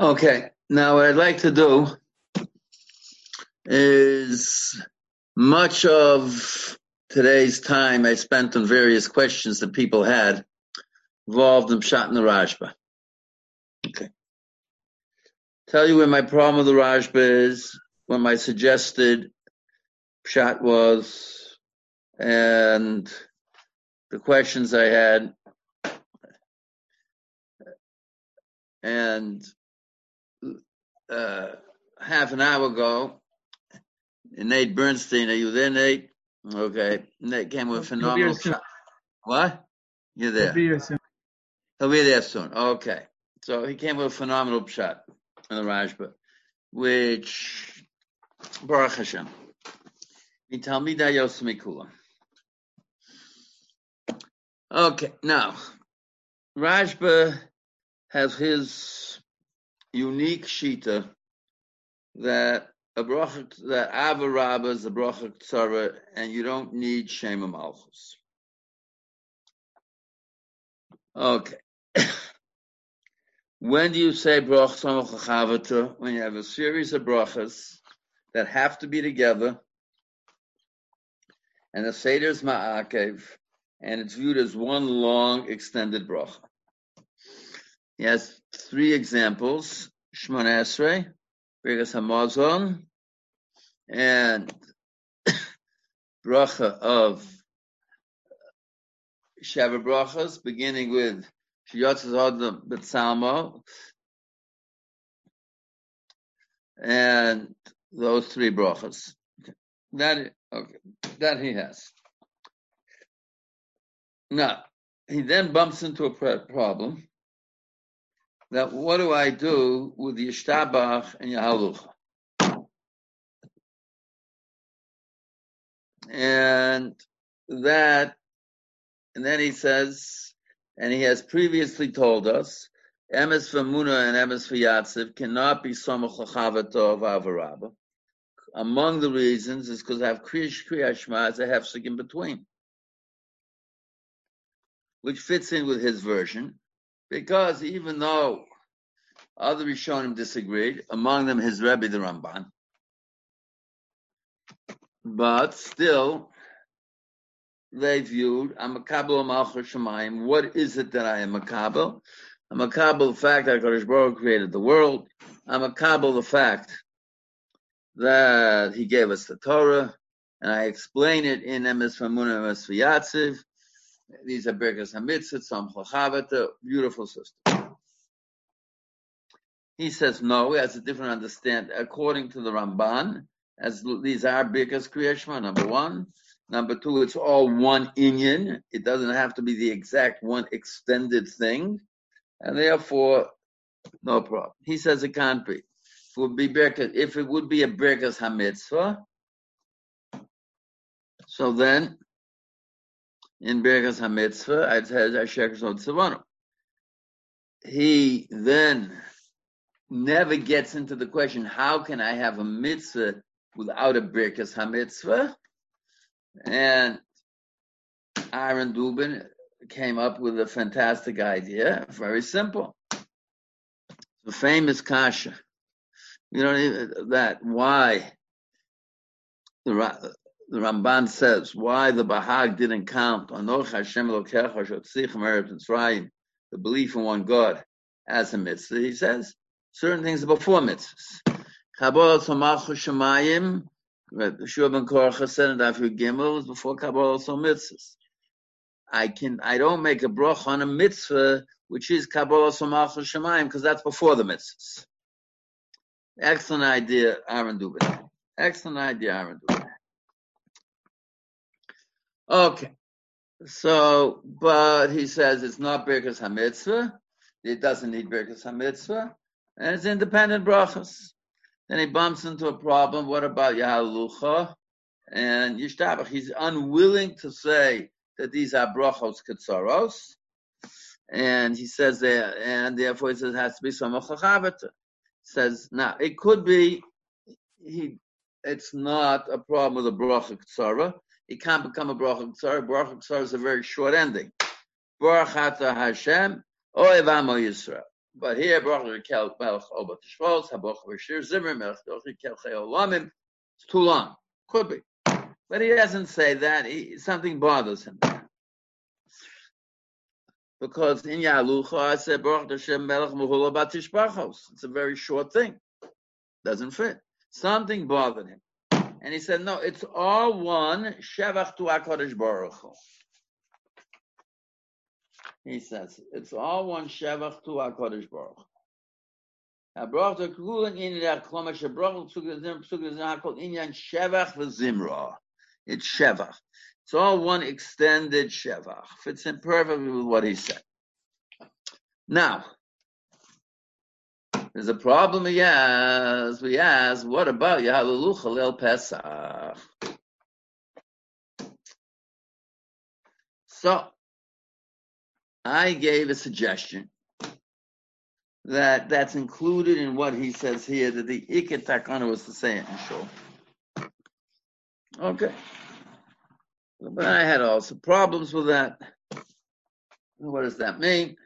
Okay, now what I'd like to do is much of today's time I spent on various questions that people had involved in Pshat and the Rashba. Okay. Tell you where my problem with the Rashba is, what my suggested Pshat was, and the questions I had, and uh, half an hour ago, Nate Bernstein, are you there, Nate? Okay, Nate came with a phenomenal. Shot. What? You're there. He'll be here soon. He'll be there soon. Okay, so he came with a phenomenal Pshat in the Rashba, which Baruch Hashem. Okay, now Rashba has his unique shita that a bracha that Ava Rabba is a bracha tzara, and you don't need Shema Malchus. Okay. when do you say brach samach When you have a series of brachas that have to be together, and the seder is ma'akev, and it's viewed as one long extended bracha. Has three examples: Shmona Esrei, Birkas Hamazon, and bracha of Sheva brachas, beginning with Shiyotzes Adam B'Tzalmo, and those three brachas. That okay, that he has. Now he then bumps into a problem. That what do I do with the Yishtabach and Yahalucha? And that, and then he says, and he has previously told us, Emes for Muna and Emes for Yatziv cannot be Samach of Avarabba. Among the reasons is because I have Kriyash Kriyashma as a hefsek in between, which fits in with his version, because even though other Rishonim disagreed, among them his Rebbe the Ramban, but still they viewed I'm a Malchus Shemayim. What is it that I am a Kabbalah? I'm a Kabbalah the fact that Kadosh Baruch created the world. I'm a Kabbalah the fact that He gave us the Torah, and I explain it in Emes Famuna Emes V'Yatziv. These are Birkas Hamitzvah, Sam Chachavata, beautiful system. He says no, he has a different understanding. According to the Ramban, as these are Birkas Kriyashma, number one. Number two, it's all one Inyan. It doesn't have to be the exact one extended thing. And therefore, no problem. He says it can't be. It would be Birkas, if it would be a Birkas Hamitzvah, so then in Birkas Hamitzvah, it says Asher Tzavanu. He then never gets into the question, how can I have a mitzvah without a Birkas Hamitzvah? And Aaron Dubin came up with a fantastic idea, very simple. The famous kasha. You know that why the the Ramban says why the Bahag didn't count Keach Hashem Tzichem Erepts Raya the belief in one God as a mitzvah. He says certain things are before mitzvahs. Kabbalah Tzomach Shemayim, Shua ben Korach said in Dafir Gimel, is before Kabbalah Mitzvahs. I can, I don't make a brach on a mitzvah, which is Kabbalah Somach Shemayim, because that's before the mitzvahs. Excellent idea, Aaron Dubin. Excellent idea, Aaron Dubin. Okay. So, but he says it's not Birkas HaMitzvah. It doesn't need Birkas HaMitzvah. And it's independent brachas. Then he bumps into a problem. What about Yahalucha and Yishtabach? He's unwilling to say that these are brachos ketzaros. And he says that, and therefore he says it has to be some chachavata. Says now it could be he. It's not a problem with a bracha ketzara. It can't become a bracha ketzara. Bracha ketzara is a very short ending. Baruch Hashem, Oev Amo Yisrael. But here, Baruch Kel Melech Obat Shvos, Haboch Rishir Zimmer, Melech Dochi Kel Cheolamim. It's too long. Could be. But he doesn't say that. He, something bothers him. Because in Yalucha, I said, Baruch Hashem Melech Muhula Batishbachos. It's a very short thing. Doesn't fit. Something bothered him. And he said, no, it's all one, Shevach to HaKadosh Baruch Hu. He says, it's all one Shevach to HaKadosh Baruch Hu. הברוך זה כולן עניין כלומר שברוך פסוק לזמר פסוק לזמר הכל עניין שבח וזמרה. It's shevach. It's all one extended shevach. Fits in perfectly with what he said. Now, there's a problem has. We ask, what about Yahalulu Chalil Pesach? So, I gave a suggestion that that's included in what he says here that the Iket was to say it in. Okay. But I had also problems with that. What does that mean?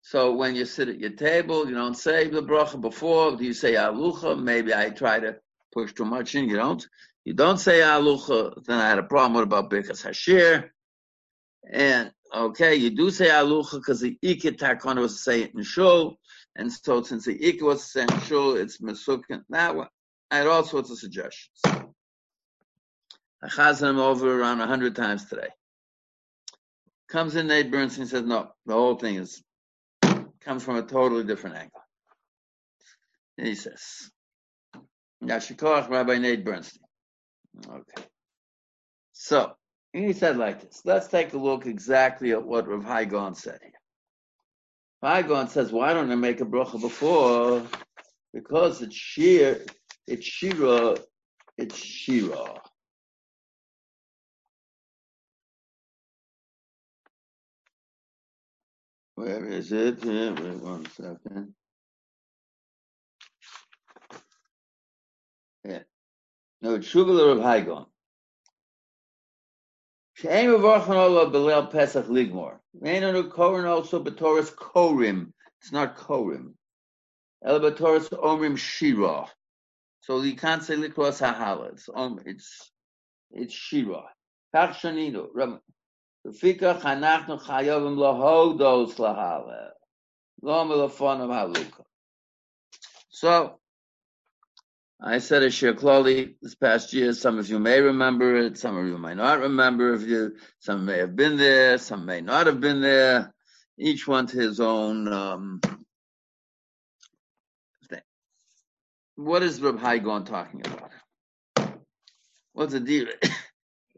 So when you sit at your table, you don't say the bracha before. Do you say alucha? Maybe I try to push too much in. You don't. You don't say alucha. Then I had a problem. What about birkas hashir? And okay, you do say alucha because the ikit takana was to say it in shul, and so since the ikit was to say in shul, it's mesukin that one. I had all sorts of suggestions. I them over around a hundred times today. Comes in Nate Bernstein says, no, the whole thing is comes from a totally different angle. And he says, Yashikoach Rabbi Nate Bernstein. Okay. So, he said like this. Let's take a look exactly at what Rav Hai Gaon said here. Hai Gaon says, why don't I make a bracha before? Because it's sheer, it's shira, it's shira. Where is it? Wait one second. Yeah. No, it's Shugal of Hai Gaon. She'em avochan ola belel Pesach ligmor. Vein anu korin also betoris korim. It's not korim. El betoris omrim shira. So you can't say likros hahala. It's it's it's shira. Kach shaninu. Anachnu chayovim. Lom haluka. So, I said a Shirkloli this past year. Some of you may remember it. Some of you may not remember. If you, some may have been there. Some may not have been there. Each one to his own um, thing. What is Reb Hai Gaon talking about? What's the deal?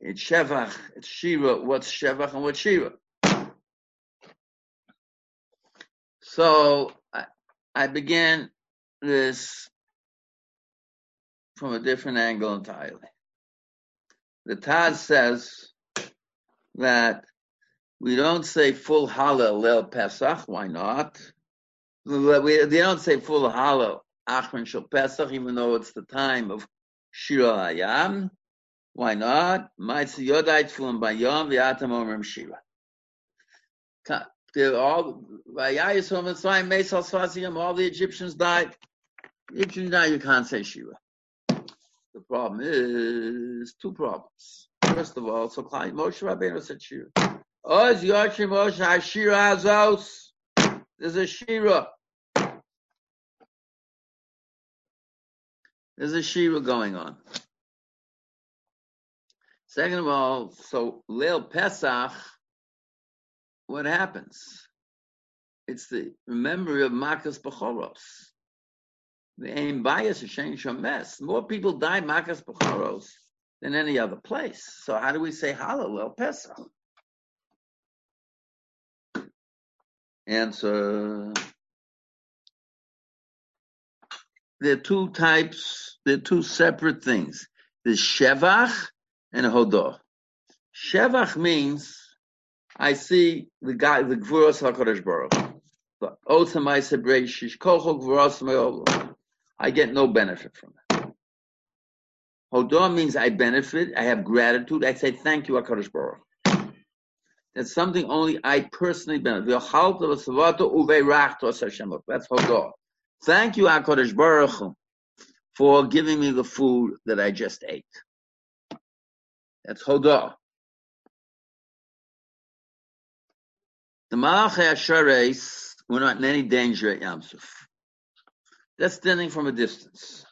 It's Shevach, it's Shira. What's Shevach and what's Shira? So I, I began this from a different angle entirely. The Taz says that we don't say full Hallel Lel Pesach. Why not? We, they don't say full Hallel Achron Shel Pesach, even though it's the time of Shira Hayam. Why not? They're all. All the Egyptians died. Egyptians died. You can't say Shiva. The problem is two problems. First of all, so Moshe Rabbeinu said Shira. Oz Yoshim Moshe Hashira Azos. There's a Shira. There's a Shira going on. Second of all, so Leil Pesach, what happens? It's the memory of Makas Bechoros. The aim bias is change mess. More people die Makas Bechoros than any other place. So how do we say Hallel Pesach? Answer. There are two types, there are two separate things. The Shevach and Hodah. Shevach means I see the guy, the Gvuras HaKadosh Baruch. But I get no benefit from it. Hodah means I benefit, I have gratitude, I say thank you HaKadosh Baruch. That's something only I personally benefit. That's Hodah. Thank you, HaKadosh Baruch for giving me the food that I just ate. That's Hodah. The Malachei Ashares were not in any danger at Yamsuf. That's standing from a distance.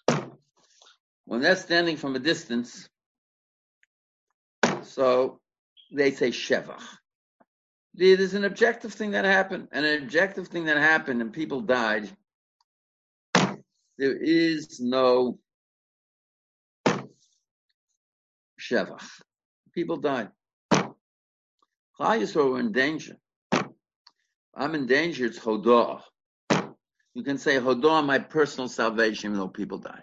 When they're standing from a distance, so they say Shevach. There's an objective thing that happened, and an objective thing that happened, and people died. There is no Shevach. People died. Klal were in danger. I'm in danger, it's Hodah. You can say Hodah, my personal salvation, even though people die.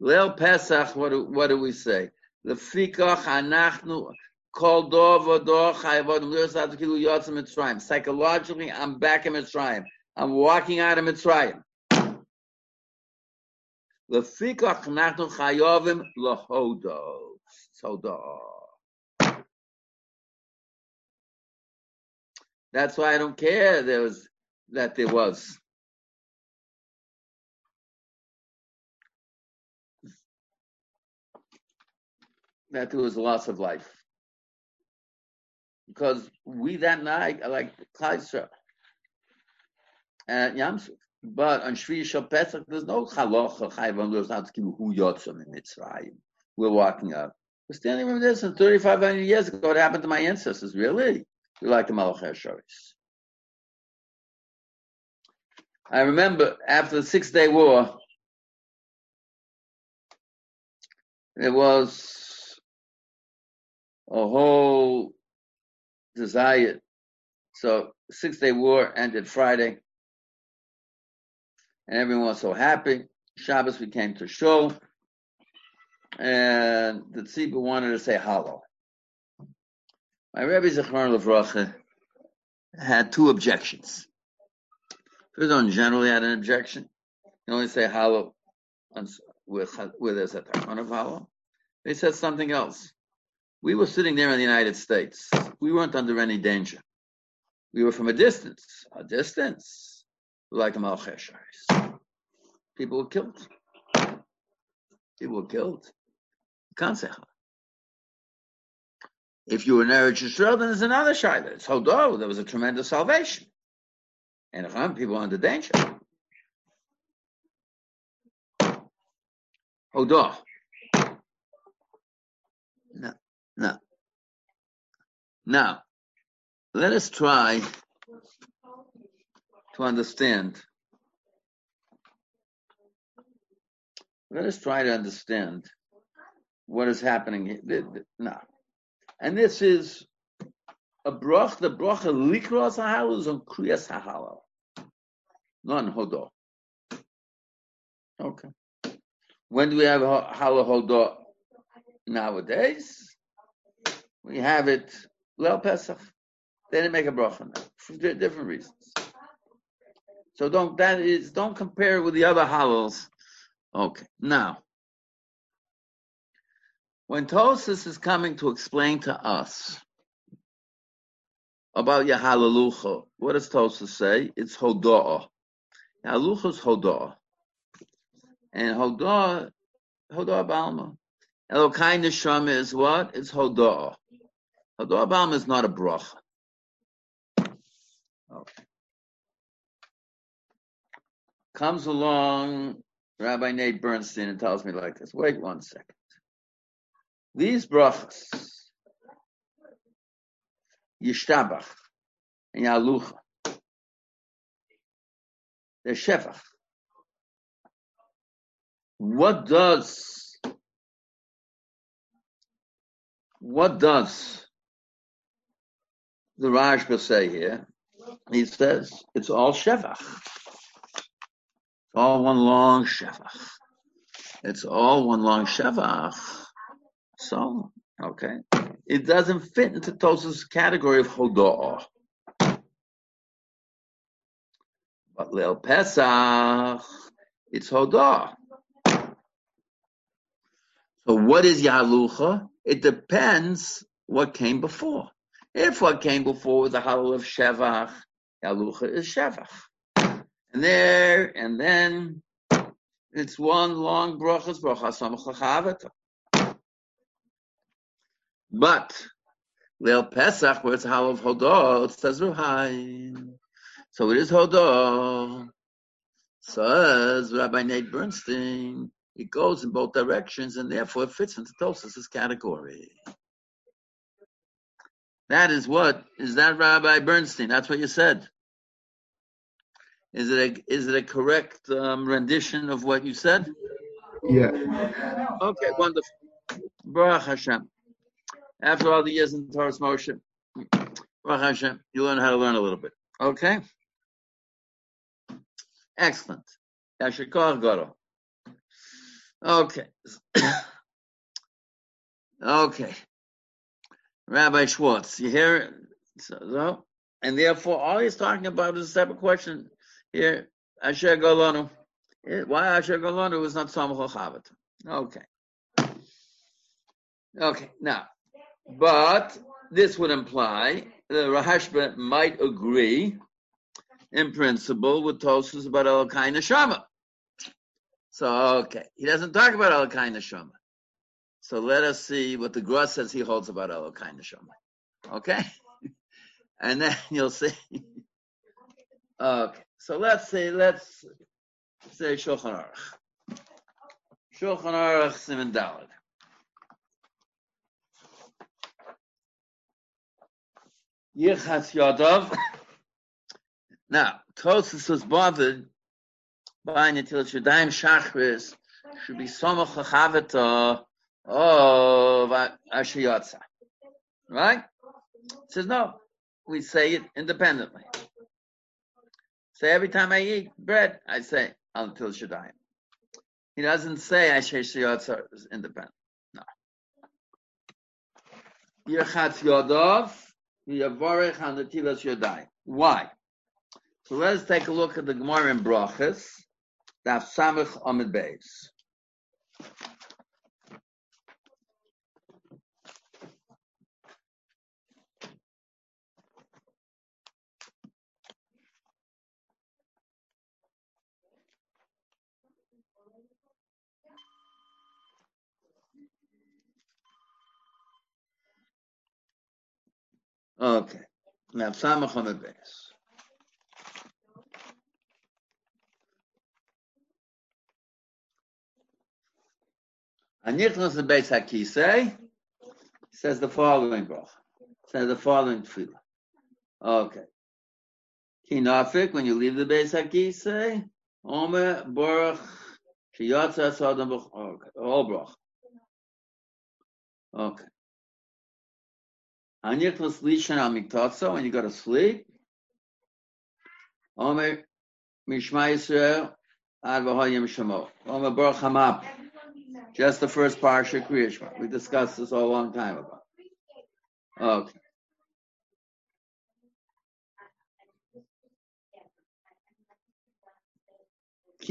Leil Pesach, what do, what do we say? Anachnu. Psychologically, I'm back in Mitzrayim. I'm walking out of Mitzrayim. Lefikach anachnu chayovim lahodo. Hodah. That's why I don't care there was that there was. That there was loss of life. Because we that night are like Kaisra and Yamsuf. But on Shvi Shal there's no chalocha chayvam. There's not to give who yotzim in Mitzrayim. We're walking up. We're standing from this, and 3,500 years ago, what happened to my ancestors? Really? We like the Malachei Shoris. I remember after the Six Day War, there was a whole desire. So Six Day War ended Friday, and everyone was so happy. Shabbos we came to show, and the tzibur wanted to say hello. My Rebbe Zechron Levracha had two objections. First one generally had an objection. You only say hollow with with there's a ton of. They said something else. We were sitting there in the United States. We weren't under any danger. We were from a distance. A distance. Like Malcheshais. People were killed. People were killed. Say if you were in Eretz Yisrael, then there's another Shaila. It's Hodo. There was a tremendous salvation. And if people under danger. Hodo. No, no. Now, let us try to understand. Let us try to understand what is happening now. And this is a brach, the bracha likras hahalal is on kriyas hahalal, not on hodo. Okay. When do we have halal hodo nowadays? We have it Lel Pesach. They didn't make a bracha for different reasons. So don't that is don't compare with the other halals. Okay. Now, when Tosis is coming to explain to us about Yahalalucha, what does Tosis say? It's Hoda'ah. Yahalucha is Hoda'ah. And Hoda'ah, Hoda'ah Balma. Elokai Neshama is what? It's Hoda'ah. Hoda'ah Balma is not a bracha. Okay. Comes along Rabbi Nate Bernstein and tells me like this. Wait one second. These brachas, Yishtabach and Yalucha, they're Shefach. What does what does the Rashba say here? He says it's all Shevach. It's all one long Shevach. It's all one long Shevach. So, okay. It doesn't fit into Tosa's category of Hoda'ah. But Leil Pesach, it's Hoda'ah. So what is Yahalucha? It depends what came before. If what came before was the halal of Shevach, Yalucha is Shevach. And there, and then it's one long brachas, brachas samach But, Leil Pesach, where it's a halal of Hodah, it says Ruhain. So it is Hodah. Says Rabbi Nate Bernstein, it goes in both directions and therefore it fits into Tosas' category. That is what is that Rabbi Bernstein? That's what you said. Is it a is it a correct um, rendition of what you said? Yeah. Okay, wonderful. Baruch Hashem. After all the years in Torah's Baruch you learn how to learn a little bit. Okay. Excellent. Yashikar Goro. Okay. okay. Rabbi Schwartz, you hear? So, so, and therefore, all he's talking about is a separate question here. Asher Golonu. Eh, why Asher Golonu is not Samach? Okay. Okay, now, but this would imply the Rashba might agree in principle with Tosus about Elokai Neshama. So, okay, he doesn't talk about Elokai Neshama. So let us see what the Gra says he holds about Elokai Neshama. Okay? and then you'll see. okay, so let's say, let's say Shulchan Aruch. Shulchan Aruch Simon. Yichas Yodov. Now, Tosus was bothered by Natil Shadayim Shachris should be Somach Chavata of Ashiyotza. Right? It says no. We say it independently. So every time I eat bread, I say until Shadayim. He doesn't say Asher Shiyotza is independent. No. Yerchatz Yodov, Tilas Yodayim. Why? So let's take a look at the Gemara in Brachas, Daf Samach Amid Beis. Okay. Now, Samach Amid Beis. Anichnas the Beis Hakisei says the following brach. Says the following tefillah. Okay. Kinafik, when you leave the Beis Hakisei, Omer Baruch Shiyatza Sodom Okay. All brach. Okay. When you go to sleep. Just the first parsha Kriyashma. We discussed this a long time ago. Okay.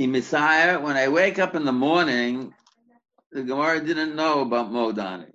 Messiah, when I wake up in the morning, the Gemara didn't know about Modani.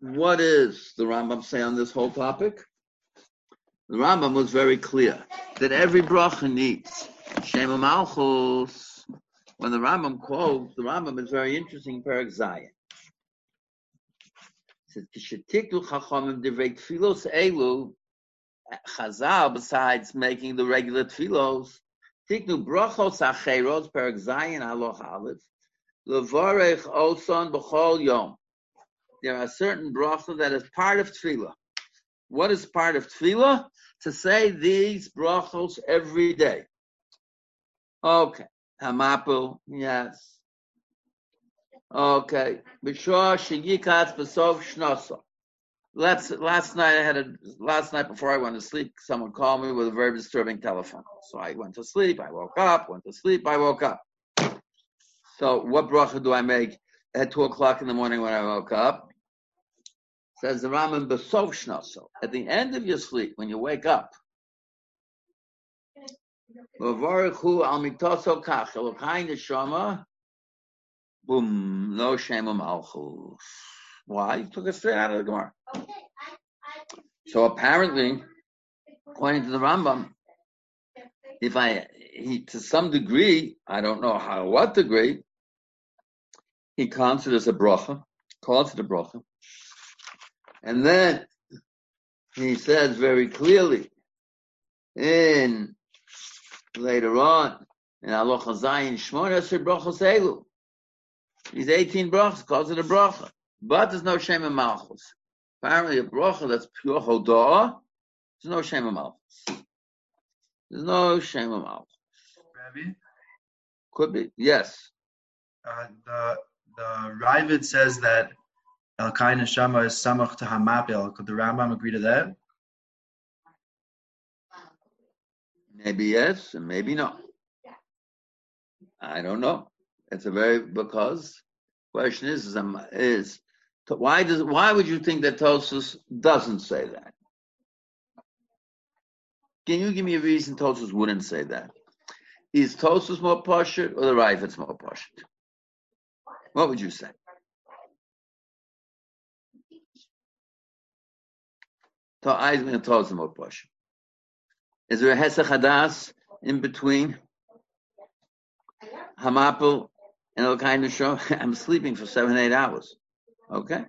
What is the Rambam say on this whole topic? The Rambam was very clear that every bracha needs Shema Malchus. When the Rambam quotes, the Rambam is very interesting, Perak Zion. Chazal, besides making the regular tfilos, tiknu brachos acheros, Perak Zion, Aloch Aleph, levorech oson b'chol yom. There are certain brachos that is part of tefillah. What is part of tefillah? To say these brachos every day. Okay. Hamapu, yes. Okay. Bishor Shigikatz Besov Shnosa. Last last night I had a last night before I went to sleep, someone called me with a very disturbing telephone. So I went to sleep, I woke up, went to sleep, I woke up. So what bracha do I make at two o'clock in the morning when I woke up? Says the Rambam Besov Shnaso. At the end of your sleep, when you wake up, boom, no shema malchus. Why? You took it straight out of the Gemara. So apparently, according to the Rambam, if I, he, to some degree, I don't know how, what degree, he counts it as a bracha, calls it a bracha, and then he says very clearly in later on in Allah Zayin Shmona Brachos Elu. He's 18 brachas, calls it a bracha. But there's no shame in Malchus. Apparently a bracha that's pure Hodah, there's no shame in Malchus. There's no shame in Malchus. Rabbi? Could be, yes. Uh, the the Raavad says that El Kain Neshama is Samach to Hamapil. Could the Rambam agree to that? Maybe yes, and maybe no. I don't know. It's a very because question is is, why does why would you think that Tosus doesn't say that? Can you give me a reason Tosus wouldn't say that? Is Tosus more poshut or the Raifet's more poshut? What would you say? Poshut. Is there a Hesach Hadas in between hamapu and all kind of show? I'm sleeping for seven, eight hours. Okay.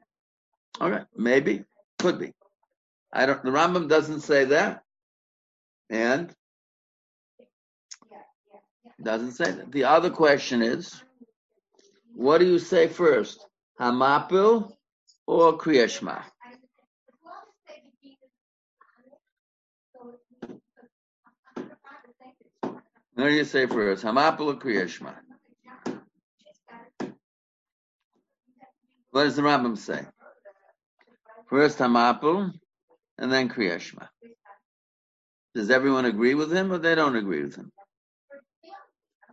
All right. Maybe. Could be. I don't, the Rambam doesn't say that. And doesn't say that. The other question is, what do you say first? Hamapil or Kriyashma? What do you say first? Hamapil or Kriyashma? What does the Rambam say? First Hamapil and then Kriyashma. Does everyone agree with him or they don't agree with him?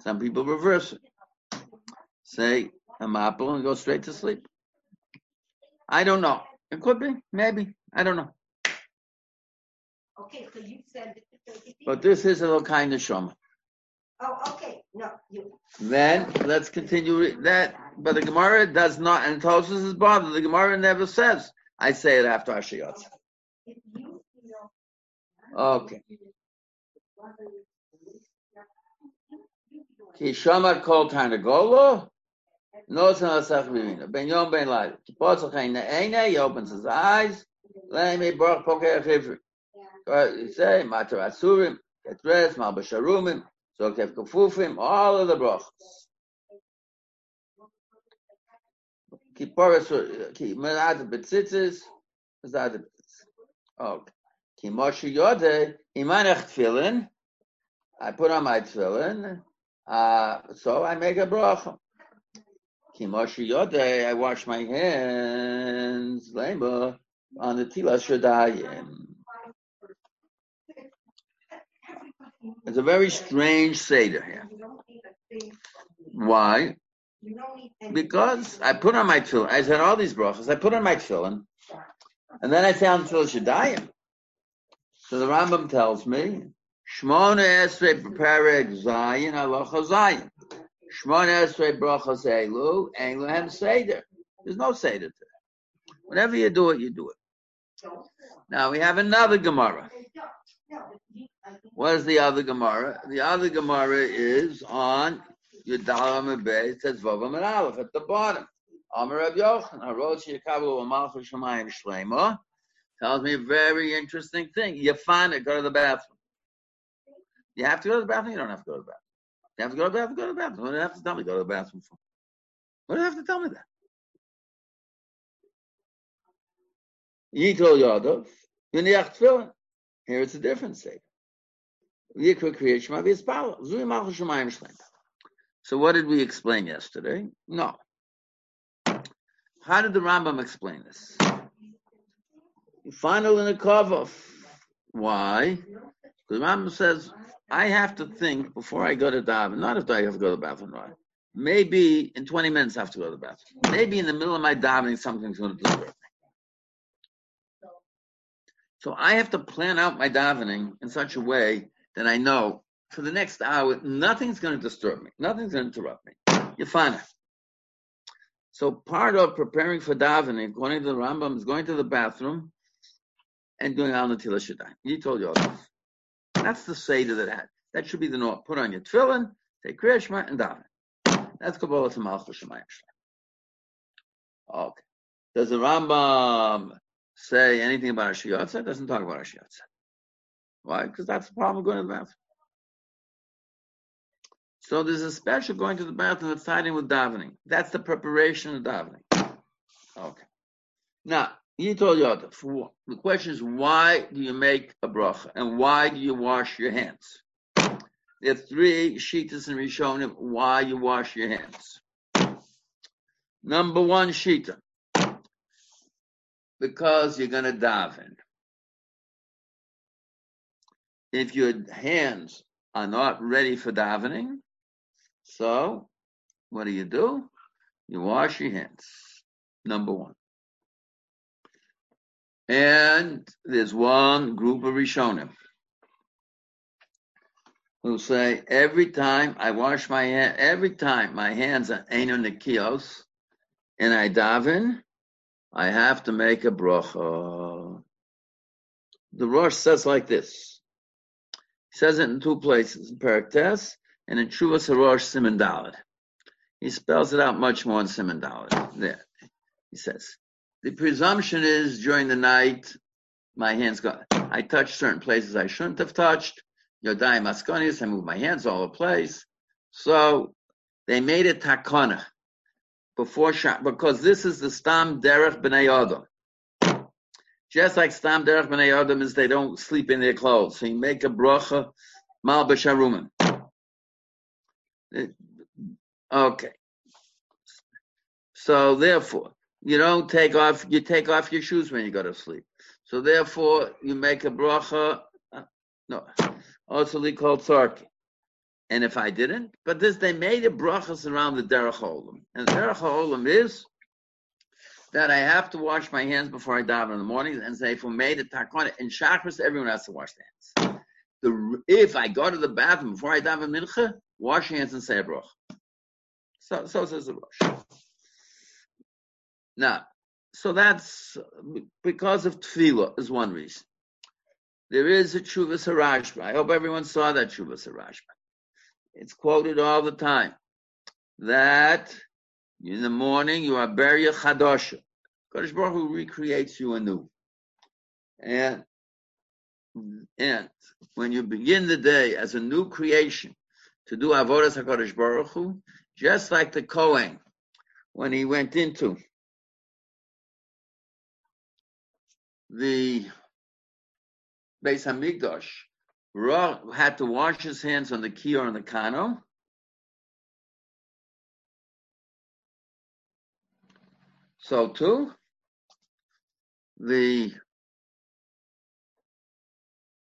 Some people reverse it. Say Hamapil and go straight to sleep. I don't know. It could be, maybe. I don't know. Okay, so you said. But this is a little kind of shoma. Oh, okay, no, you, Then let's continue that. But the Gemara does not, and Tosus is bothered. The Gemara never says. I say it after Ashiyot. if you feel. Okay. Kishama kol tarnagolo. No sanasach mimina. Ben yom ben lai. Kiposach ein eine. He opens his eyes. Leimi baruch pokei achivri. You say matar asurim. Get dressed. Mal b'sharumim. So kufufim. All of the brachos. Kiporas. Ki merad betzitzis. Merad betzitzis. Okay. Ki moshe yode. Imanech tefillin. I put on my tefillin. Uh, so I make a bracha. Ki moshe yode. I wash my hands. Lema on the tilas shadayim. It's a very strange seder here. Why? Because I put on my tefillin. I said all these brachas. I put on my tefillin, and then I found tefillin shadayim. So the Rambam tells me, Shmona esrei perek zayin alocha zayin. Shmona esrei brachas elu elu hem seder. There's no seder to that. Whenever you do it, you do it. Now we have another Gemara. What is the other Gemara? The other Gemara is on Yudal Bay. It says Vavam and Aleph at the bottom. Amar Rav Yochanan, Harosh Yakabu Malchus Shemayim Shlema, tells me a very interesting thing. You find it, go to the bathroom. You have to go to the bathroom, you don't have to go to the bathroom. You have to go to the bathroom, go to the bathroom. What do you have to tell me go to the bathroom for? What do you have to tell me that? Here it's a different state. So what did we explain yesterday? No. How did the Rambam explain this? final in the cover. Why? Because Rambam says I have to think before I go to daven. Not if I have to go to the bathroom, right? Maybe in 20 minutes I have to go to the bathroom. Maybe in the middle of my davening something's going to disturb me. So I have to plan out my davening in such a way that I know for the next hour nothing's going to disturb me. Nothing's going to interrupt me. You're fine. So part of preparing for davening, according to the Rambam, is going to the bathroom and doing al natilas yadayim. He told you all this. That's the seder that had. That should be the norm. Put on your tefillin, take kriyashma, and daven. That's Kabbalah to Malchus Okay. Does the Rambam say anything about Ashiyotza? It doesn't talk about Ashiyotza. Why? Because that's the problem going to the bathroom. So there's a special going to the bathroom that's tied in with davening. That's the preparation of davening. Okay. Now, the question is why do you make a bracha and why do you wash your hands? There are three shitas in Rishonim why you wash your hands. Number one shita, because you're going to daven. If your hands are not ready for davening, so what do you do? You wash your hands. Number one. And there's one group of Rishonim who say every time I wash my hand, every time my hands are Eino Nikios and I daven, I have to make a bracha. The Rosh says like this. He says it in two places, in Paraktes and in Chuvas Harosh Simon. He spells it out much more in Simon Dalet. There, he says, the presumption is during the night, my hands go, I touch certain places I shouldn't have touched. Yodai Maskonis, I move my hands all over the place. So they made it takana before Shah, because this is the Stam Derech B'nai Adam. Just like Stam Derech B'nai Adam is they don't sleep in their clothes. So you make a bracha, Mal B'sharuman. Okay. So therefore, you don't take off, you take off your shoes when you go to sleep. So therefore, you make a bracha, uh, no, also called sarki. And if I didn't, but this, they made a brachas around the derech olam. And derech olam is that I have to wash my hands before I daven in the morning and say, for made a takon, in chakras, everyone has to wash their hands. The, if I go to the bathroom before I daven mincha, wash your hands and say a bracha. So, so says the Rosh. Now, so that's because of tefillah is one reason. There is a Chuvas Harashba. I hope everyone saw that Chuvas Harashba. It's quoted all the time that in the morning you are Beria Chadosha. Kodesh Baruch Hu recreates you anew. And, and when you begin the day as a new creation to do Avodas HaKadosh Baruch Hu, just like the Kohen, when he went into the Beis Hamikdash had to wash his hands on the kior and the kano. So too, the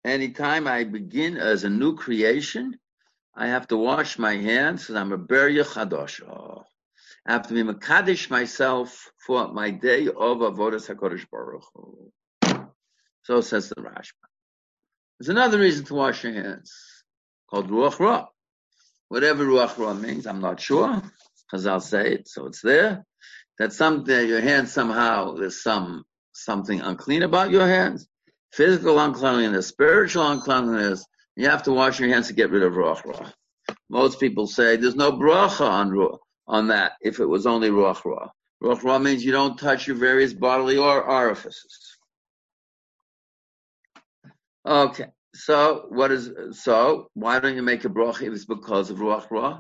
anytime I begin as a new creation, I have to wash my hands and I'm a Beria Chadosh. Oh. I have to be Makadish myself for my day of Avodah HaKadosh Baruch Hu. So says the Rashba. There's another reason to wash your hands called Ruach Ra. Whatever Ruach Ra means, I'm not sure. because I'll say it, so it's there. That some your hands somehow there's some something unclean about your hands, physical uncleanliness, spiritual uncleanliness. You have to wash your hands to get rid of Ruach Ra. Most people say there's no bracha on on that if it was only Ruach Ra. Ruach Ra means you don't touch your various bodily or orifices. Okay, so what is so? Why don't you make a bracha if it's because of ruach ra?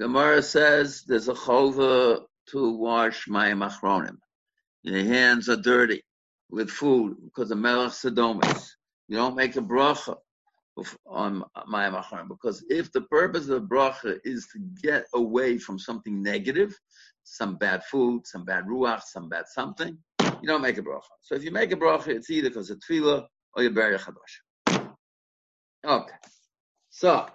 Gemara says there's a chova to wash my machronim. Your hands are dirty with food because of melech sedomis. You don't make a bracha on my machronim because if the purpose of the bracha is to get away from something negative, some bad food, some bad ruach, some bad something, you don't make a bracha. So if you make a bracha, it's either because of tefillah or you bury a chadash. Okay. So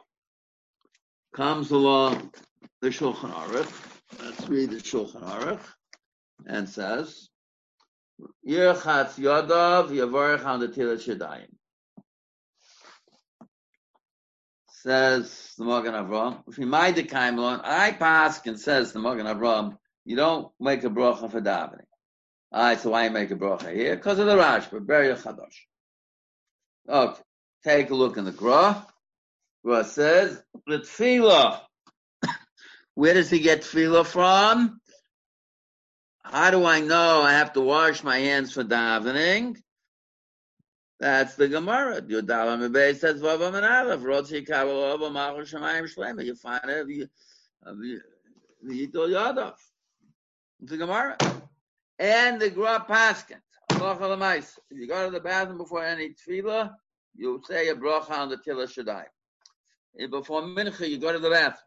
comes along the Shulchan Aruch. Let's read the Shulchan Aruch and says, Yirchatz Yadav Yavarech on the Tilat Shadayim. Says the Magen Avram, if you mind the Kaimlon, I pass and says the Magen Avram, you don't make a bracha for davening. All right, so why you make a bracha here? Because of the Rashba, Beria Chadosh. Okay, take a look in the Gra. Gra says, the tefillah. Where does he get tefillah from? How do I know I have to wash my hands for davening? That's the Gemara. Yudala Mebei says Shlema. You find it Yitol um, Yadav. It's the Gemara. And the Gra Paskin. If you go to the bathroom before any tefillah, you say a bracha on the Tila Shaddai. Before Mincha, you go to the bathroom.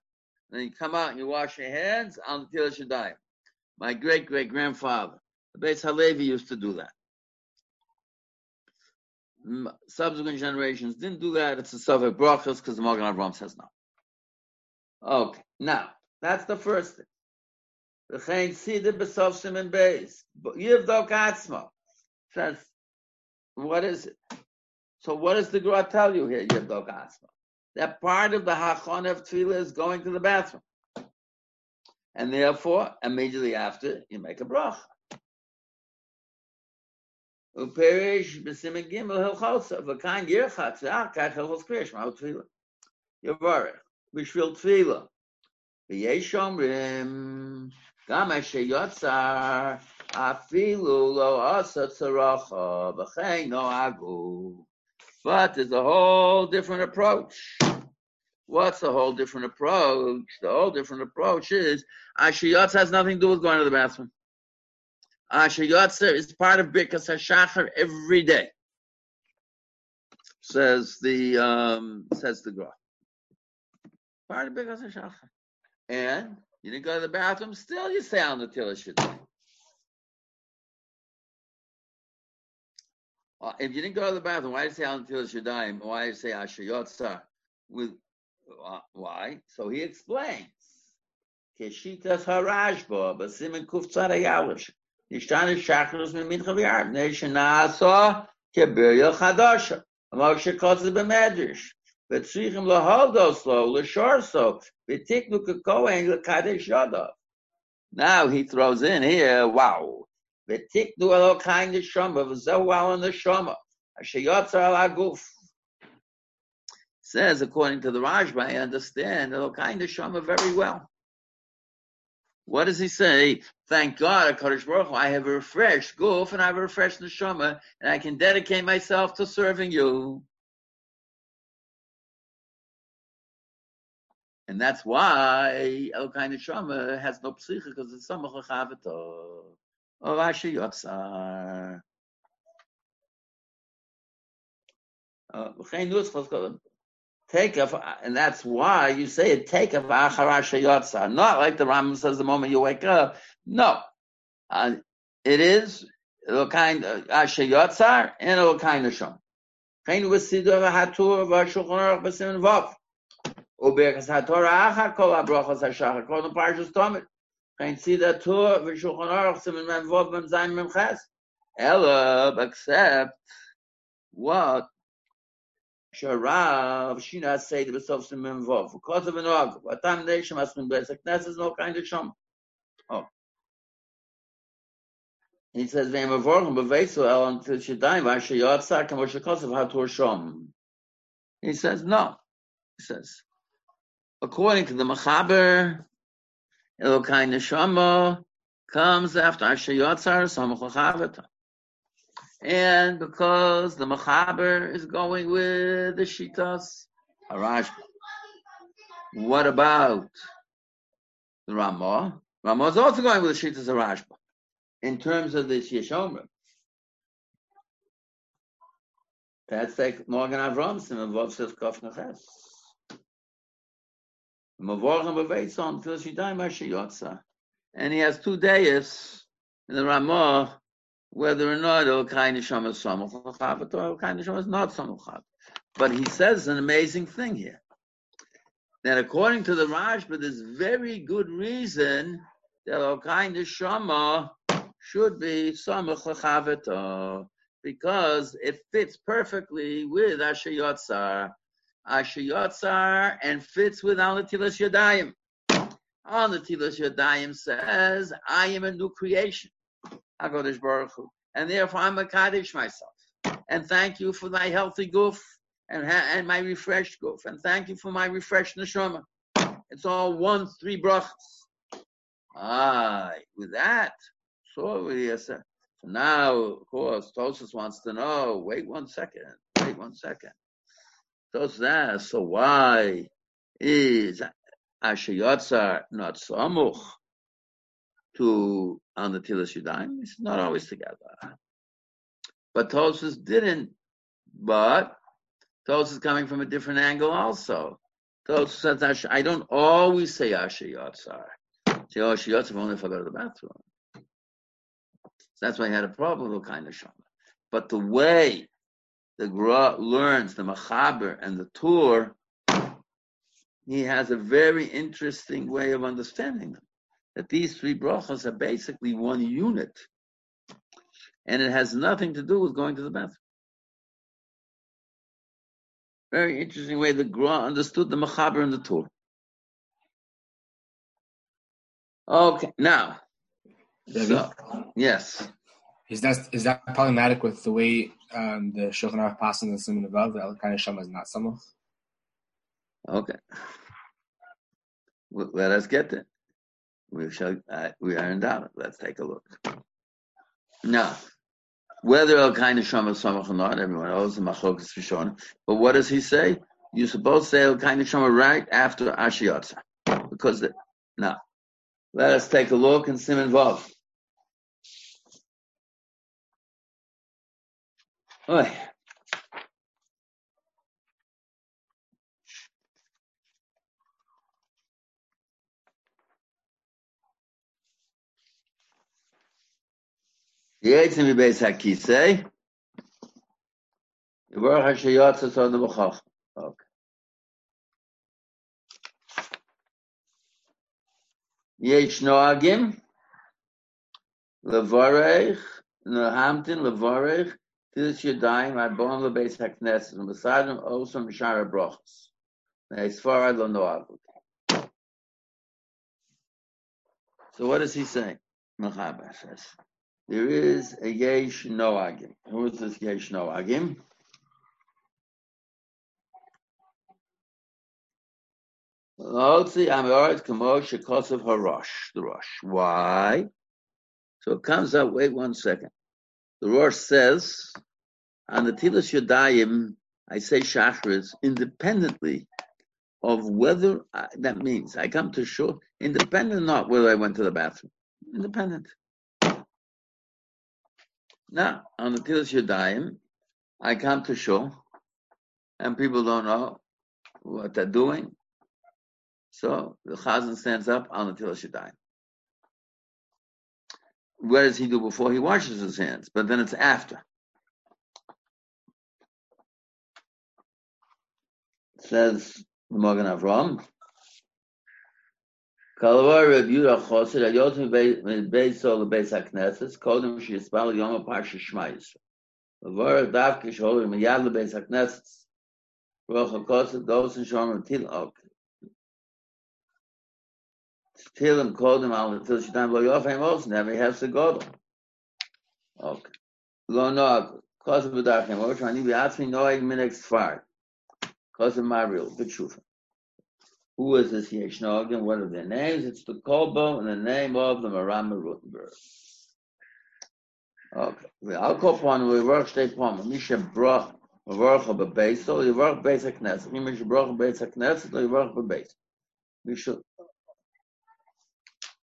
Then you come out and you wash your hands on the Tila Shaddai. My great great grandfather, the Beis Halevi, used to do that. Subsequent generations didn't do that. It's a Sovek brachos because the Magen Avraham says no. Okay, now that's the first thing. V'chein siddur b'sof simin beis. Yivdok atzmo says, what is it? So what does the Gra tell you here, Yivdok atzmo? That part of the hachon of tefillah is going to the bathroom. And therefore, immediately after, you make a bracha. Yavarech yotzar afilu lo asa tzaracha v'chein no agu. But there's a whole different approach. What's the whole different approach? The whole different approach is Asher Yotzer has nothing to do with going to the bathroom. Asher Yotzer is part of Birkas HaShachar every day. Says the um, says the Gra. Part of Birkas HaShachar. And you didn't go to the bathroom, still you stay on the Tila Uh, if you didn't go to the bathroom, why did you say on Tila Shadai? Why did you say Asher Yotzer? With uh, why? So he explains. Keshitas harashba, basimin kuftzar ayalish. Nishtana shachros min mincha v'yarb. Neshanasa kebirya chadasha. Amar shekotz b'medrash. V'tzrichim lahaldos lo, l'shorso. V'tiknu kakohen l'kadesh yadav. Now he throws in here, wow. V'tiknu elokain neshama, v'zehu al neshama. Asher yotzar al aguf says, according to the Rashba, I understand Elokai Neshama very well. What does he say? Thank God, Kadosh Baruch I have a refreshed goof and I have a refreshed neshama, and I can dedicate myself to serving you. And that's why Elokai Neshama has no psicha because it's samach lechavito Asher Yotzar. Uh, take of, and that's why you say it take of acharash yotza. Not like the Rambam says the moment you wake up. No, uh, it is a kind of asher yotzar and a kind of shom. Kein v'sidor v'hatur v'shulchan aruch vav. Uberkas hator achar kol abrachas hashachar kol the parshas tomit. Kein. Ela, except what Sharav Shina say the sim involved. Because of an og, what time nation must be. That's is no kind of shom. Oh. He says. He says, "No." He says, according to the Machaber, Elokai Neshama comes after Asher Yotzar Samach And because the Machaber is going with the Shitas Harashba. What about the Ramah? Ramah is also going with the Shitas Harashba. In terms of the Yeshomrim. That's like Morgan Avramson of Vovsef Kof And he has two days in the Ramah whether or not Elkai Neshama is Samach Lachavet or Elkai Neshama is not Samach Lachavet. But he says an amazing thing here. That according to the Rashba, there's very good reason that Elkai Neshama should be Samach Lachavet because it fits perfectly with Asher Yotzar. Asher Yotzar and fits with Al Natilas Yadayim. Al Natilas Yadayim says, I am a new creation. HaKadosh Baruch Hu. And therefore I'm a Kaddish myself. And thank you for my healthy goof and, and my refreshed goof. And thank you for my refreshed neshama. It's all one, three brachas. Ah, with that, so yes, so now, of course, Tosus wants to know, wait one second, wait one second. Tosus asks, so why is Asher Yotzar not Samuch to on the Tilas Yudayim. It's not always together. But Tosus didn't. But Tosus is coming from a different angle also. Tosus says, I don't always say Asher Yotzar. Say oh, Asher Yotzar only if I go to the bathroom. That's why I had a problem with kind of Shama. But the way the Gra learns the Machaber and the Tur, he has a very interesting way of understanding them that these three brachas are basically one unit, and it has nothing to do with going to the bathroom. Very interesting way the Gra understood the Machaber and the Tur. Okay, now, so, yes. Is that is that problematic with the way um, the Shulchan Aruch passing the Simon above that kind of Shema is not Samach? Okay. Let us get there we shall uh, we are in doubt. Let's take a look. Now, whether El Kain Shama Samach or not, everyone knows the Machlokas Rishon. But what does he say? You're supposed to say El Kain Shama right after Ashiyotza. Because the, now, let us take a look and Simon Vav. Oy. Yetzim Beis Hashayotza Son B'chach. Okay. Yesh Noagim. Levarech. Nohamtin Levarech. Tilis Yadayim Arbon LeBeis HaKnesses. And Besadim Osam oh, Shara Brochas. Neisfarad Lo Noagim. So what does he say? Mechaber says. There is a Yesh Noagim. Who is this Yesh Noagim? The Rosh. Why? So it comes out, wait one second. The Rosh says, on the Tilas Yadayim, I say Shachris independently of whether, uh, that means I come to shul, independent not whether I went to the bathroom. Independent. Now, on the Tilas Yadayim, I come to show, and people don't know what they're doing. So the Chazan stands up on the Tilas Yadayim. What does he do before he washes his hands? But then it's after. Says the Magen Avram, Kalavar Reb Yudah Chosid Ayot Beis Sol Beis Hakneses Kodem Shispal Yom Parsha Shmayis. Lavar Dav Kishol Miyad Beis Hakneses. Roch Hakosid Dosen Shom Til Ok. Tilim Kodem Al Til Shitam Lo Yofem Os Never has to go. Okay. Lo Nog Kosid B'Dachem Osh Ani B'Atzmi Noeg Minek Sfar. Kosid Mariel B'Tshufa. Who is this Yeshnogin? What are their names? It's the Kolbo and the name of the Marama Rutenberg. Okay. I'll call upon we work state upon Misha Brach Mavarcha so you work basic Knesset. Misha Brach basic Knesset, you work Bebeisel. We should.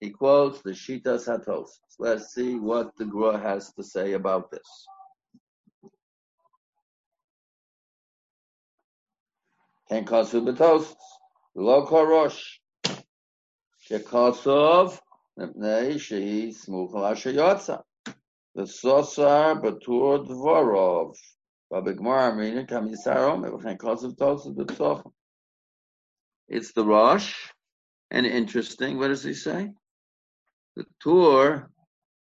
He quotes the Shita Satos. Let's see what the Gra has to say about this. Mepnei shehi. The sosar batur dvorov. Babigmar meaning kamisar omer, ken kasu betos betzochim. It's the Rosh, and interesting, what does he say? The Tur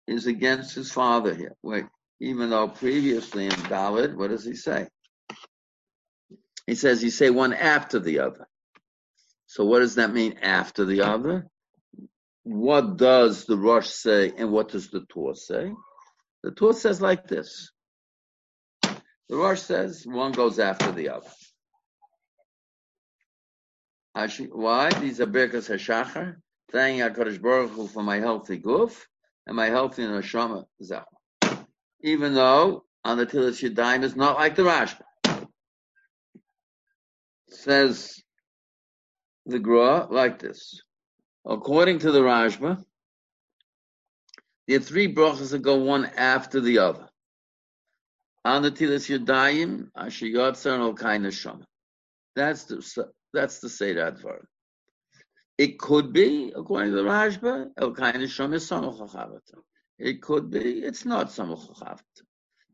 is against his father here. Wait, even though previously in Ballad, what does he say? He says you say one after the other. So what does that mean after the other? What does the Rosh say and what does the Tur say? The Tur says like this. The Rosh says one goes after the other. Why? These are Birkas HaShachar, thanking HaKadosh Baruch Hu for my healthy goof and my healthy neshama. Even though on the Tilas Yadayim is not like the Rashba. Says the Gra like this. According to the Rashba, there are three brachas that go one after the other. On the Tilas Yadayim, Asher Yotzar and Olkai Neshama. That's the that's the Seder Advar. It could be, according to the Rashba, It could be, it's not Samach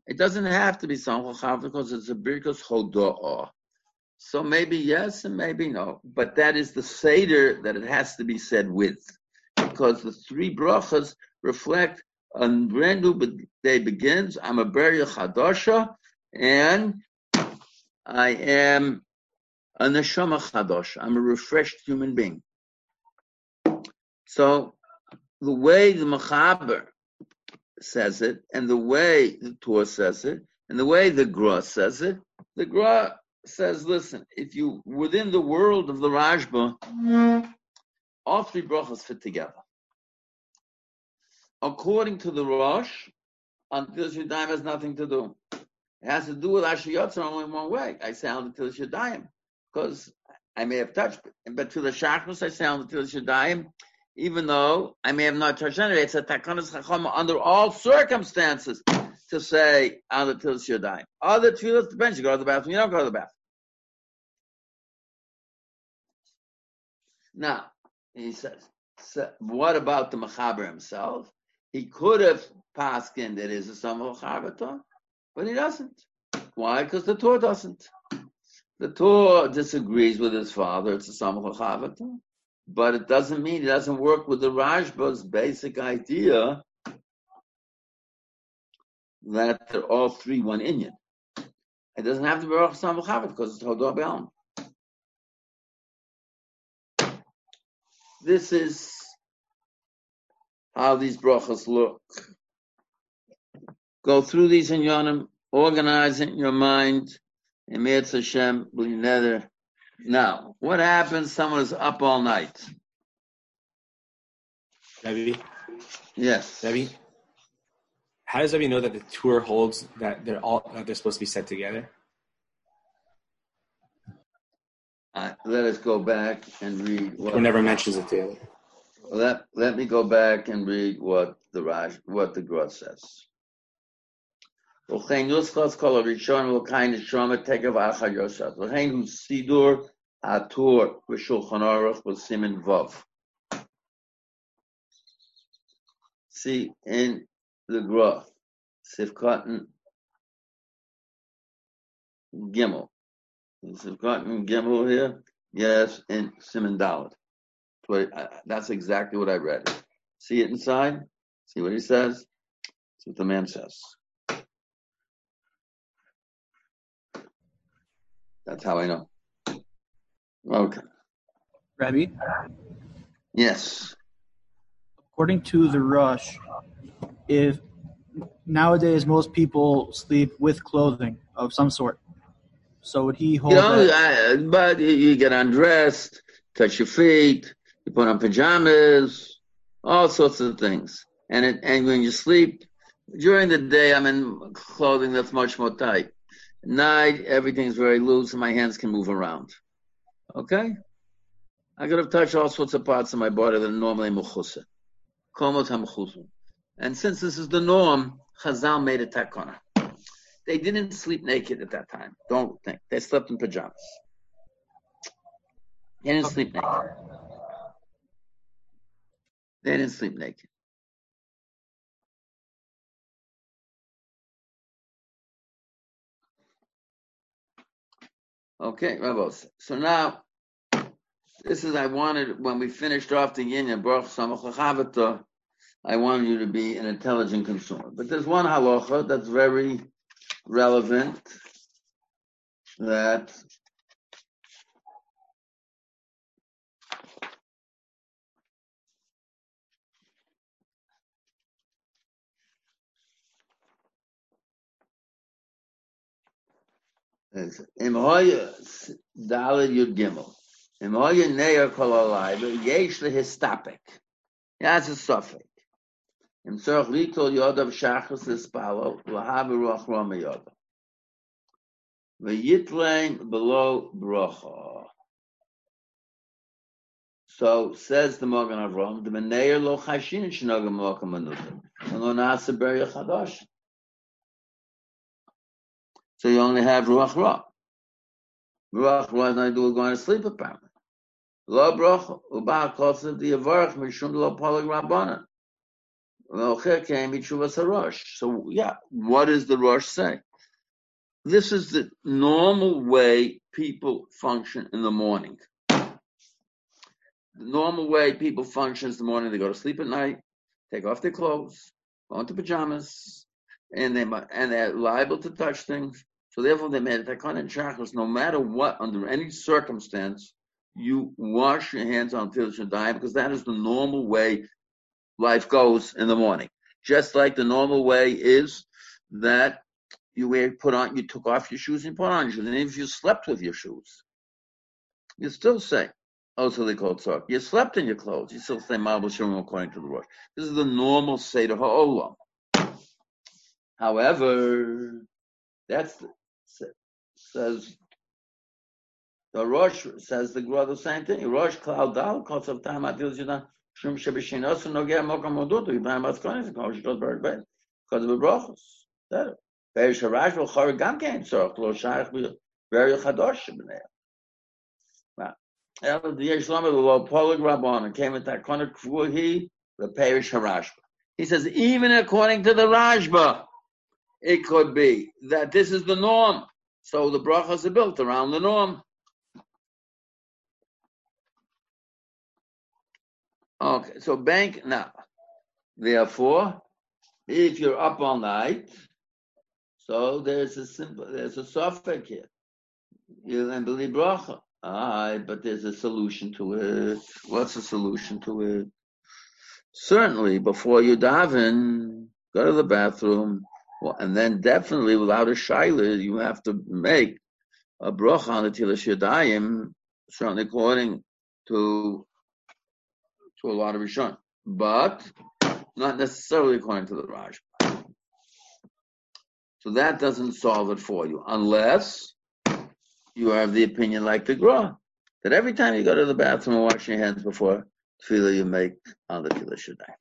It doesn't have to be Samach because it's a Birkus Hodo'ah. So maybe yes and maybe no. But that is the Seder that it has to be said with. Because the three brachas reflect a brand new day begins. I'm a Beria Chadasha and I am a neshama chadosh. I'm a refreshed human being. So the way the Machaber says it, and the way the Tur says it, and the way the Gra says it, the Gra says, listen, if you within the world of the Rashba, all three brachas fit together. According to the Rosh, until Shadayim has nothing to do. It has to do with Asher Yotzar only one way. I sound until Shadayim because I may have touched, but to the shachnos I sound until Shadayim, even though I may have not touched it. It's a takanas chachama under all circumstances to say on the till Shadayim. Other tefillas depends. You go to the bathroom, you don't go to the bathroom. Now he says, so what about the mechaber himself? He could have passed in that is a samach but he doesn't. Why? Because the Tur doesn't. The Tur disagrees with his father. It's a samach chavata, but it doesn't mean it doesn't work with the Rashba's basic idea that they're all three one Inyan. It doesn't have to be Baruch Chavata because it's Hodor Be'alm. This is how these brachas look. Go through these in Yonim, organize it in your mind Emetz Hashem, nether. Now, what happens? Someone is up all night. Rebbe? Yes. Rebbe? How does Rebbe know that the Tur holds that they're all that they're supposed to be set together? Uh, let us go back and read what. Never mentions it together. Let Let me go back and read what the Raj, what the Gra says. V'chein yuschas kol harishon v'kain neshama tegav achad yoshat. See in the Gra, Sifkatin Gimel. Sifkatin Gimel here? Yes, in Simon Dalit. That's exactly what I read. See it inside? See what he says? That's what the man says. That's how I know. Okay. Rabbi? Yes. According to the Rush, if nowadays most people sleep with clothing of some sort, so would he hold? You know. I, but you get undressed, touch your feet, you put on pajamas, all sorts of things, and it, and when you sleep, During the day, I'm in clothing that's much more tight. Night, everything's very loose and my hands can move around. Okay? I could have touched all sorts of parts of my body that normally hamchusu. And since this is the norm, Chazal made a takana. They didn't sleep naked at that time. Don't think. They slept in pajamas. They didn't sleep naked. They didn't sleep naked. Okay, Rebels. So now, this is I wanted when we finished off the Yin Baruch I wanted you to be an intelligent consumer. But there's one halacha that's very relevant that is Imhoya Dalad Yud Gimel. Imhoya Neir Kol Alai, Yesh Lehistapik. That's a suffix. Im Tzorch Litol Yodav Shachas Lispalo, Lahav Ruach Roma Yodav. V'yitlein below bracha. So says the Magen Avram, the Meneir lo chashin shenogam and lo nasa ber. So you only have ruach ra. Ruach ra is not do going to sleep apparently. Lo bracha uba kosev the avarach mishum lo polig rabbanan. So yeah, what does the Rosh say? This is the normal way people function in the morning. The normal way people function is the morning. They go to sleep at night, take off their clothes, go into pajamas, and they and they're liable to touch things. So therefore, they made it kind of chakras. No matter what, under any circumstance, you wash your hands until you die because that is the normal way life goes in the morning. Just like the normal way is that you wear, put on, you took off your shoes and put on your shoes. And if you slept with your shoes, you still say, oh, so they call it. You slept in your clothes. You still say Mabel Shalom according to the Rosh. This is the normal Seder Ha'olam. However, that's the, says the Rosh says the Gra the same thing. Rosh Cloud Dal calls of time Adil Judah Shum Shebeshinos and Nogea Mokam Modutu Yibam Baskonis Kol Shkot Berg Ben because of the brachos. That Beis Harash Vol Chor Gam Kein Tzorach Lo Shaykh Very Chadosh Shebnei. Now, El the Yesh Lamed Lo Polig Rabban came at that corner Kvuhi the Perish Harashba. He says even according to the Rashba, it could be that this is the norm. So the brachas are built around the norm. Okay, so bank now. Therefore, if you're up all night, so there's a simple, there's a suffix here. You then believe bracha. Aye, but there's a solution to it. What's the solution to it? Certainly, before you daven, go to the bathroom, well, and then definitely without a shaila, you have to make a bracha on the Tilash Yadayim, certainly according to to a lot of Rishon, but not necessarily according to the Raj. So that doesn't solve it for you, unless you have the opinion like the Gra, that every time you go to the bathroom and wash your hands before tefillah, you make on the tefillah shaddai.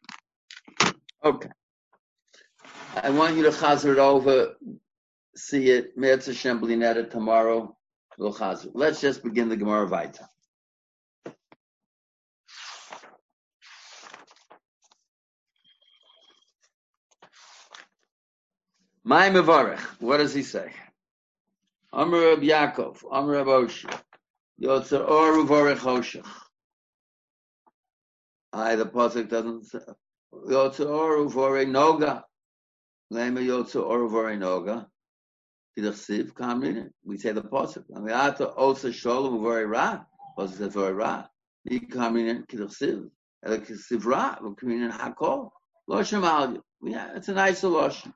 Okay. I want you to chazer it over, see it, Meretz Hashem Blinetta tomorrow. We'll chazer. Let's just begin the Gemara Vaita. My Mevarech, what does he say? Amr Reb Yaakov, Amr Reb Osher, Yotzer Or Uvarech Hoshech. I, the Pasuk doesn't say, Yotzer Or Uvarech Noga. Lema Yotzer Or Uvarech Noga. Kidachsiv Kamrin. We say the Pasuk. Amiata Osa Sholem Uvarech Ra. Pasuk says Uvarech Ra. Ni Kamrin Kidachsiv. Ela Kidachsiv Ra. Kamrin Hakol. Loshem Al. Yeah, it's a nice Loshem.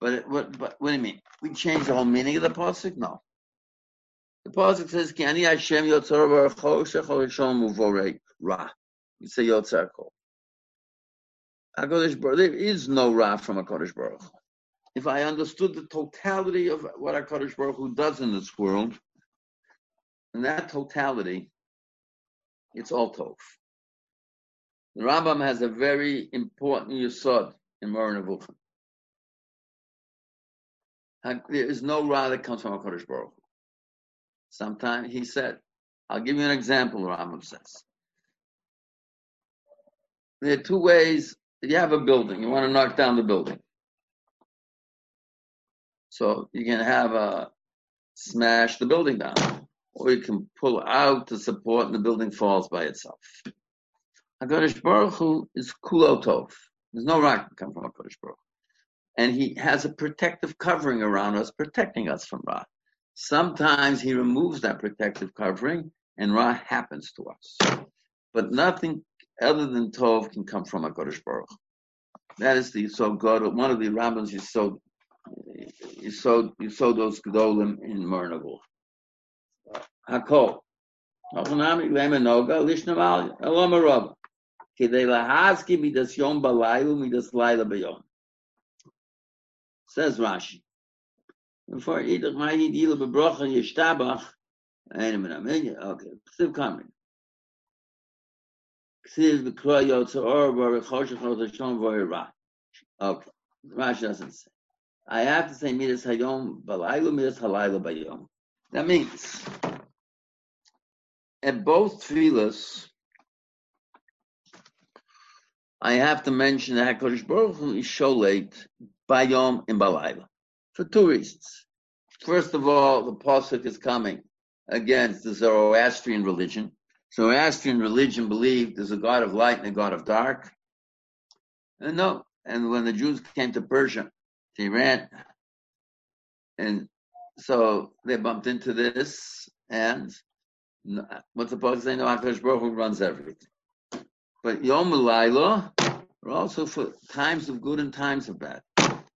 But it, what, but what do you mean? We change the whole meaning of the pasuk? No. The pasuk says, "Ki ani Hashem yotzar baruch hu shechol yishom uvorei ra." You say yotzar kol. HaKadosh Baruch, there is no Ra from HaKadosh Baruch. If I understood the totality of what HaKadosh Baruch Hu does in this world, and that totality, it's all Tov. The Rambam has a very important yisod in Moreh Nevuchim. Ha- There is no Ra that comes from HaKadosh Baruch Hu. Sometimes he said, I'll give you an example, the Rambam says. There are two ways. You have a building, you want to knock down the building. So you can have a smash the building down, or you can pull out the support and the building falls by itself. Hakadosh Baruch Hu is kulo tov. There's no rock can come from Hakadosh Baruch, and He has a protective covering around us, protecting us from Ra. Sometimes He removes that protective covering, and Ra happens to us. But nothing other than tov can come from Hakadosh Baruch. That is the so God. One of the Rambams you so you saw you saw those gedolim in Mernagul. Hakol. Achnami lema noga lishna mal elam rov. Kidei lahaski midas yom balaylu midas layla bayom. Says Rashi. Okay. Still coming. Okay. Rashi doesn't say. I have to say midas hayom balaylu midas halayla bayom. That means at both tefillas, I have to mention that Hakadosh Baruch Hu is sholate bayom and balayla for two reasons. First of all, the pasuk is coming against the Zoroastrian religion. Zoroastrian religion believed there's a god of light and a god of dark. And no, and when the Jews came to Persia, to Iran, and so they bumped into this, and what's the to say? No, Hakadosh Baruch Hu runs everything. But Yom Laila are also for times of good and times of bad.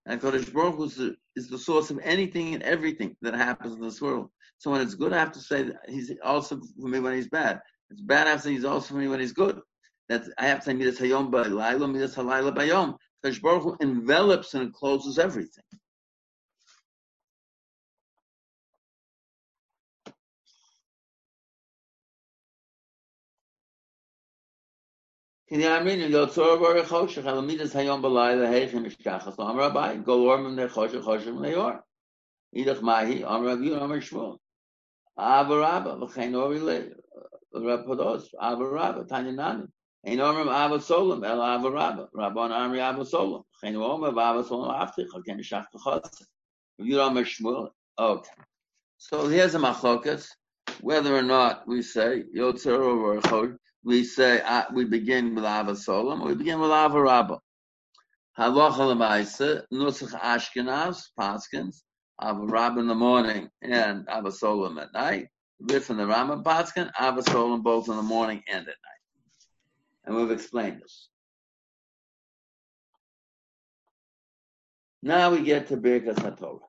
And Hakadosh Baruch is the, is the source of anything and everything that happens in this world. So when it's good, I have to say that he's also for me when he's bad. It's bad, have he's also for me when he's good. That's I have to midas hayom ba'layla, midas halayla bayom. Hakadosh Baruch envelops and encloses everything. Rapados avarabba tanyanani ein omrim ava solam el avarabba rabban amri ava solam chein omer v'ava solam aftich haken shach aviyu amar shmuel. Okay. So here's a machlokas. Whether or not we say yotzor or choshech we say uh, we begin with Ava Solam, or we begin with Ava Rabba. Halacha lemaisa nusach Ashkenaz Paskins Ava Rabba in the morning and Ava Solam at night. Rif and the Rama Paskin Ava Solam both in the morning and at night. And we've explained this. Now we get to Birkas HaTorah.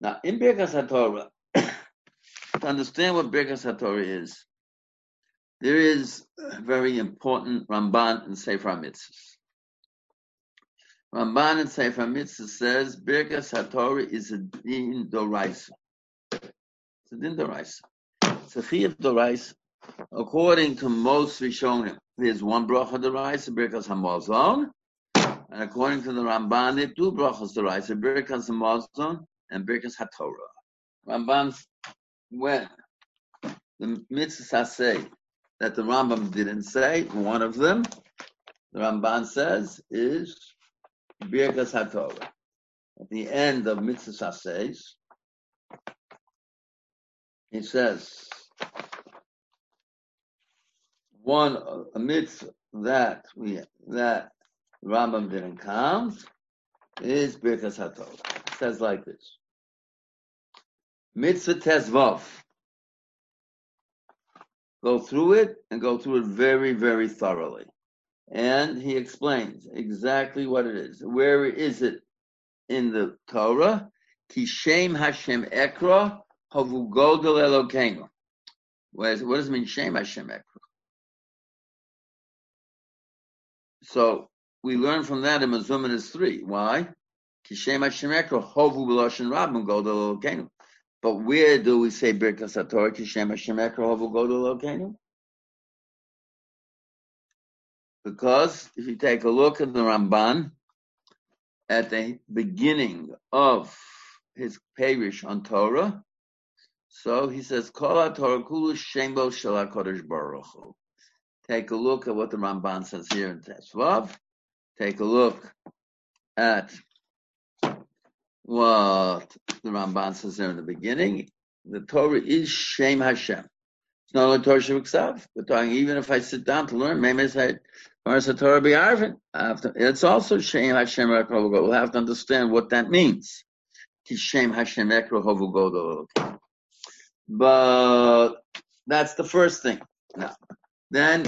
Now in Birkas HaTorah, to understand what Birkas HaTorah is, there is a very important Ramban in Sefer HaMitzvahs. Ramban in Sefer HaMitzvahs says Birkas HaTorah is a din doraisa. It's a din doraisa. It's a chiyuv doraisa. According to most Rishonim, there's one bracha doraisa, Birkas HaMazon, and according to the Ramban, there are two brachas doraisa, Birkas HaMazon and Birkas HaTorah. Ramban, when the mitzvahs say that the Rambam didn't say. One of them, the Ramban says, is Birkas HaTorah. At the end of Mitzvah says, he says, one a mitzvah that we that Rambam didn't count is Birkas HaTorah. It says like this. Mitzvah Tezvav go through it and go through it very, very thoroughly. And he explains exactly what it is. Where is it in the Torah? Kishem Hashem Ekra Havu Godel Elokeinu. What does it mean, Shem Hashem So we learn from that in Mazumin is three. Why? Kishem Hashemekro Hovu B'Loshen Rabban Godel Elokeinu. But where do we say Birkas HaTorah? Kishem Hashemekro Hovu Godel Elokeinu. Because if you take a look at the Ramban, at the beginning of his parish on Torah, so he says, Kol Torah Kulu Shembo Shel HaKodesh Baruch. Take a look at what the Ramban says here in Tesvav. Take a look at what the Ramban says there in the beginning. The Torah is Shem Hashem. It's not only Torah Shem We're talking even if I sit down to learn, maybe I say, Where's the Torah be Arvin? It's also Shem Hashem We'll have to understand what that means. Shem Hashem Ekro But that's the first thing. Now, then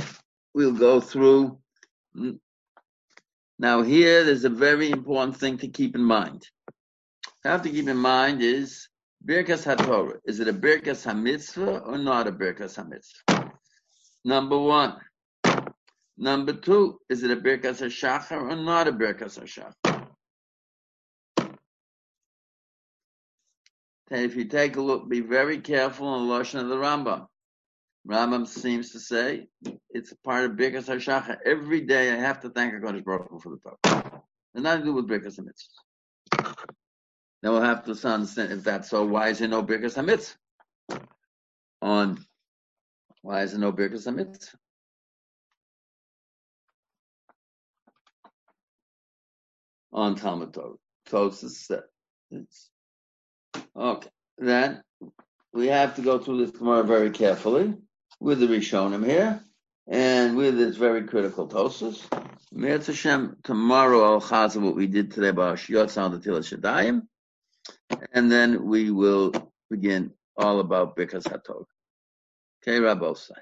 we'll go through. Now here, there's a very important thing to keep in mind. Have to keep in mind is Birkas HaTorah. Is it a Birkas HaMitzvah or not a Birkas HaMitzvah? Number one. Number two, is it a Birkas HaShachar or not a Birkas HaShachar? If you take a look, be very careful in the Lashon of the Rambam. Rambam seems to say it's part of Birkas HaShachar. Every day I have to thank HaKadosh Baruch Hu for the Torah. It's nothing to do with Birkas HaMitzvah. Then we'll have to understand if that's so. Why is there no Birkas HaMitzvah? On why is there no Birkas HaMitzvah? on Talmud Torah. Tosis said. Okay. Then we have to go through this Gemara very carefully with the Rishonim here and with this very critical Tosis. Me'etz Hashem, tomorrow I'll chazal what we did today about Shiot Sound the Tila Shadayim. And then we will begin all about Birkas HaTorah. Okay, Rabbi Osai.